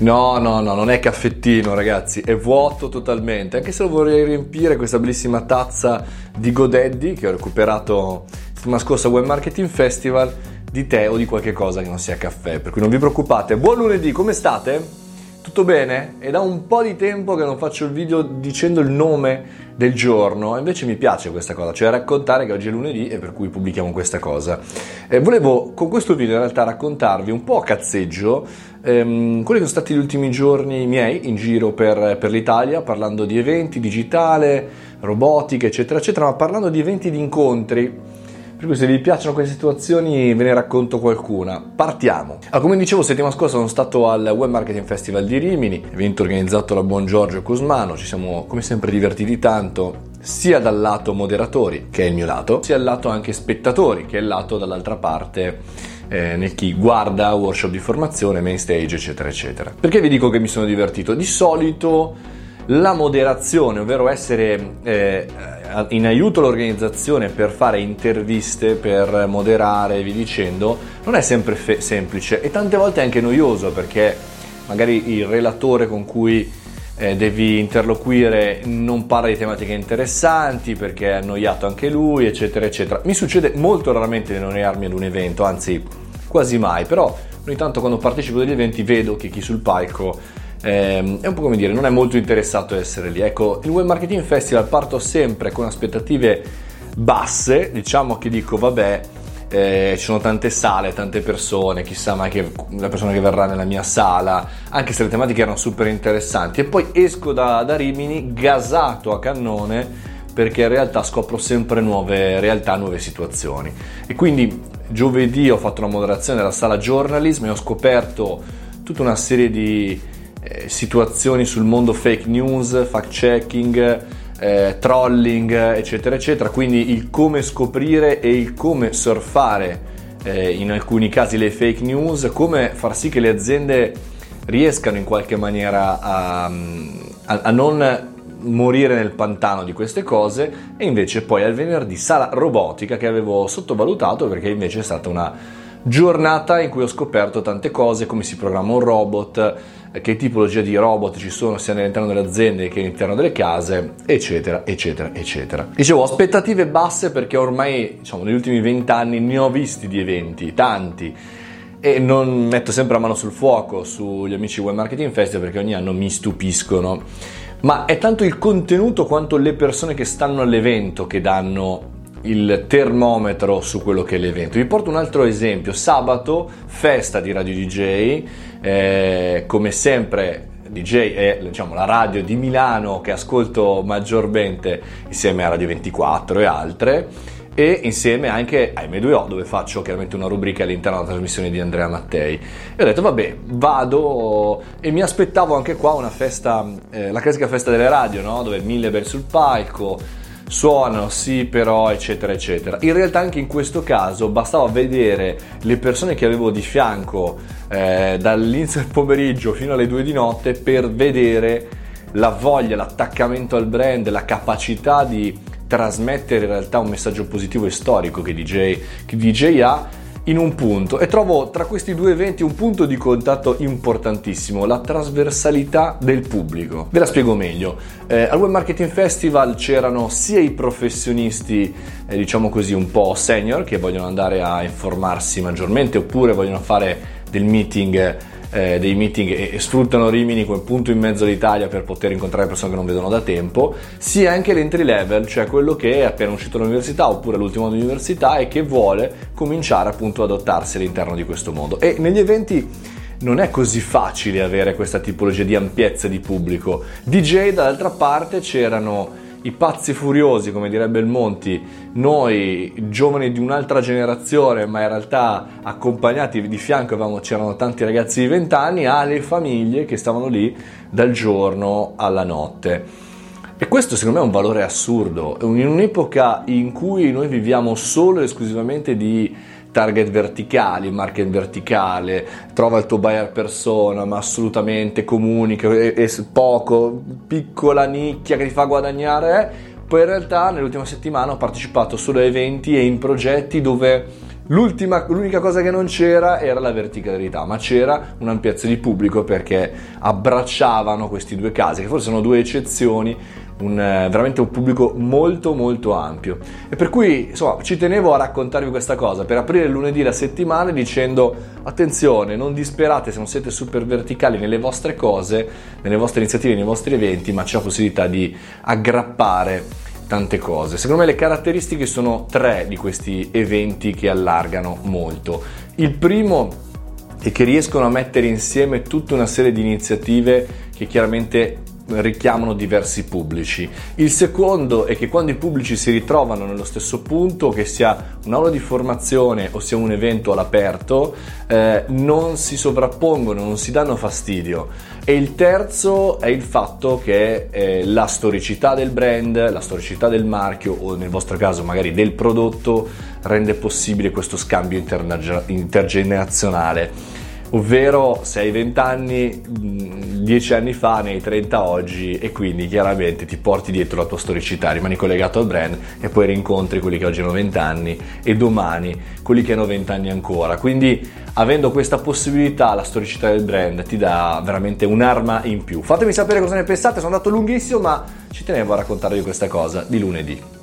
No, no, no, non è caffettino ragazzi, è vuoto totalmente, anche se lo vorrei riempire questa bellissima tazza di Godaddy che ho recuperato settimana scorsa al Web Marketing Festival di tè o di qualche cosa che non sia caffè, per cui non vi preoccupate. Buon lunedì, come state? Tutto bene? È da un po' di tempo che non faccio il video dicendo il nome del giorno, invece mi piace questa cosa, cioè raccontare che oggi è lunedì e per cui pubblichiamo questa cosa. Eh, volevo con questo video in realtà raccontarvi un po' a cazzeggio ehm, quelli che sono stati gli ultimi giorni miei in giro per, per l'Italia, parlando di eventi, digitale, robotica, eccetera, eccetera, ma parlando di eventi di incontri per cui se vi piacciono queste situazioni ve ne racconto qualcuna. Partiamo. Allora, come dicevo, settimana scorsa sono stato al Web Marketing Festival di Rimini, evento organizzato da Buon Giorgio Cusmano, ci siamo come sempre divertiti tanto, sia dal lato moderatori, che è il mio lato, sia dal lato anche spettatori, che è il lato dall'altra parte eh, nel chi guarda workshop di formazione, main stage, eccetera, eccetera. Perché vi dico che mi sono divertito? Di solito la moderazione, ovvero essere eh, in aiuto all'organizzazione per fare interviste, per moderare e vi dicendo, non è sempre fe- semplice e tante volte è anche noioso perché magari il relatore con cui eh, devi interloquire non parla di tematiche interessanti perché è annoiato anche lui, eccetera, eccetera. Mi succede molto raramente di annoiarmi ad un evento, anzi quasi mai, però ogni tanto quando partecipo degli eventi vedo che chi sul palco è un po' come dire, non è molto interessato a essere lì. Ecco, il Web Marketing Festival parto sempre con aspettative basse, diciamo che dico, vabbè, eh, ci sono tante sale, tante persone, chissà mai che la persona che verrà nella mia sala, anche se le tematiche erano super interessanti. E poi esco da, da Rimini gasato a cannone perché in realtà scopro sempre nuove realtà, nuove situazioni. E quindi giovedì ho fatto una moderazione della sala journalism e ho scoperto tutta una serie di eh, situazioni sul mondo fake news, fact checking, eh, trolling, eccetera, eccetera. Quindi il come scoprire e il come surfare eh, in alcuni casi le fake news, come far sì che le aziende riescano in qualche maniera a, a, a non morire nel pantano di queste cose e invece poi al venerdì sala robotica che avevo sottovalutato perché invece è stata una giornata in cui ho scoperto tante cose, come si programma un robot, che tipologia di robot ci sono sia all'interno delle aziende che all'interno delle case, eccetera, eccetera, eccetera. Dicevo, aspettative basse perché ormai, diciamo, negli ultimi vent'anni ne ho visti di eventi, tanti, e non metto sempre la mano sul fuoco sugli amici Web Marketing Festival perché ogni anno mi stupiscono, ma è tanto il contenuto quanto le persone che stanno all'evento che danno il termometro su quello che è l'evento. Vi porto un altro esempio, sabato festa di Radio DJ, eh, come sempre DJ è diciamo, la radio di Milano che ascolto maggiormente insieme a Radio 24 e altre e insieme anche a M2O dove faccio chiaramente una rubrica all'interno della trasmissione di Andrea Mattei e ho detto vabbè vado e mi aspettavo anche qua una festa eh, la classica festa delle radio no? dove mille bel sul palco suonano, sì però, eccetera, eccetera. In realtà anche in questo caso bastava vedere le persone che avevo di fianco eh, dall'inizio del pomeriggio fino alle due di notte per vedere la voglia, l'attaccamento al brand, la capacità di trasmettere in realtà un messaggio positivo e storico che DJ, che DJ ha in un punto e trovo tra questi due eventi un punto di contatto importantissimo, la trasversalità del pubblico. Ve la spiego meglio. Eh, al Web Marketing Festival c'erano sia i professionisti, eh, diciamo così, un po' senior che vogliono andare a informarsi maggiormente oppure vogliono fare del meeting eh, dei meeting e, e, sfruttano Rimini come punto in mezzo all'Italia per poter incontrare persone che non vedono da tempo, sia anche l'entry level, cioè quello che è appena uscito dall'università oppure l'ultimo anno di università e che vuole cominciare appunto ad adottarsi all'interno di questo mondo. E negli eventi non è così facile avere questa tipologia di ampiezza di pubblico. DJ dall'altra parte c'erano i pazzi furiosi, come direbbe il Monti, noi giovani di un'altra generazione, ma in realtà accompagnati di fianco avevamo, c'erano tanti ragazzi di 20 anni, alle famiglie che stavano lì dal giorno alla notte. E questo secondo me è un valore assurdo, in un'epoca in cui noi viviamo solo e esclusivamente di target verticali, market verticale, trova il tuo buyer persona, ma assolutamente comunica, è, è poco, piccola nicchia che ti fa guadagnare, eh? poi in realtà nell'ultima settimana ho partecipato solo a eventi e in progetti dove L'ultima, l'unica cosa che non c'era era la verticalità, ma c'era un'ampiezza di pubblico perché abbracciavano questi due casi, che forse sono due eccezioni, un, eh, veramente un pubblico molto molto ampio. E per cui insomma ci tenevo a raccontarvi questa cosa, per aprire lunedì la settimana dicendo attenzione, non disperate se non siete super verticali nelle vostre cose, nelle vostre iniziative, nei vostri eventi, ma c'è la possibilità di aggrappare tante cose. Secondo me le caratteristiche sono tre di questi eventi che allargano molto. Il primo è che riescono a mettere insieme tutta una serie di iniziative che chiaramente richiamano diversi pubblici. Il secondo è che quando i pubblici si ritrovano nello stesso punto, che sia un'aula di formazione o sia un evento all'aperto, eh, non si sovrappongono, non si danno fastidio. E il terzo è il fatto che eh, la storicità del brand, la storicità del marchio o nel vostro caso magari del prodotto rende possibile questo scambio intergenerazionale ovvero se hai 20 anni, 10 anni fa, ne hai 30 oggi e quindi chiaramente ti porti dietro la tua storicità, rimani collegato al brand e poi rincontri quelli che oggi hanno 20 anni e domani quelli che hanno 20 anni ancora. Quindi avendo questa possibilità la storicità del brand ti dà veramente un'arma in più. Fatemi sapere cosa ne pensate, sono andato lunghissimo ma ci tenevo a raccontarvi questa cosa di lunedì.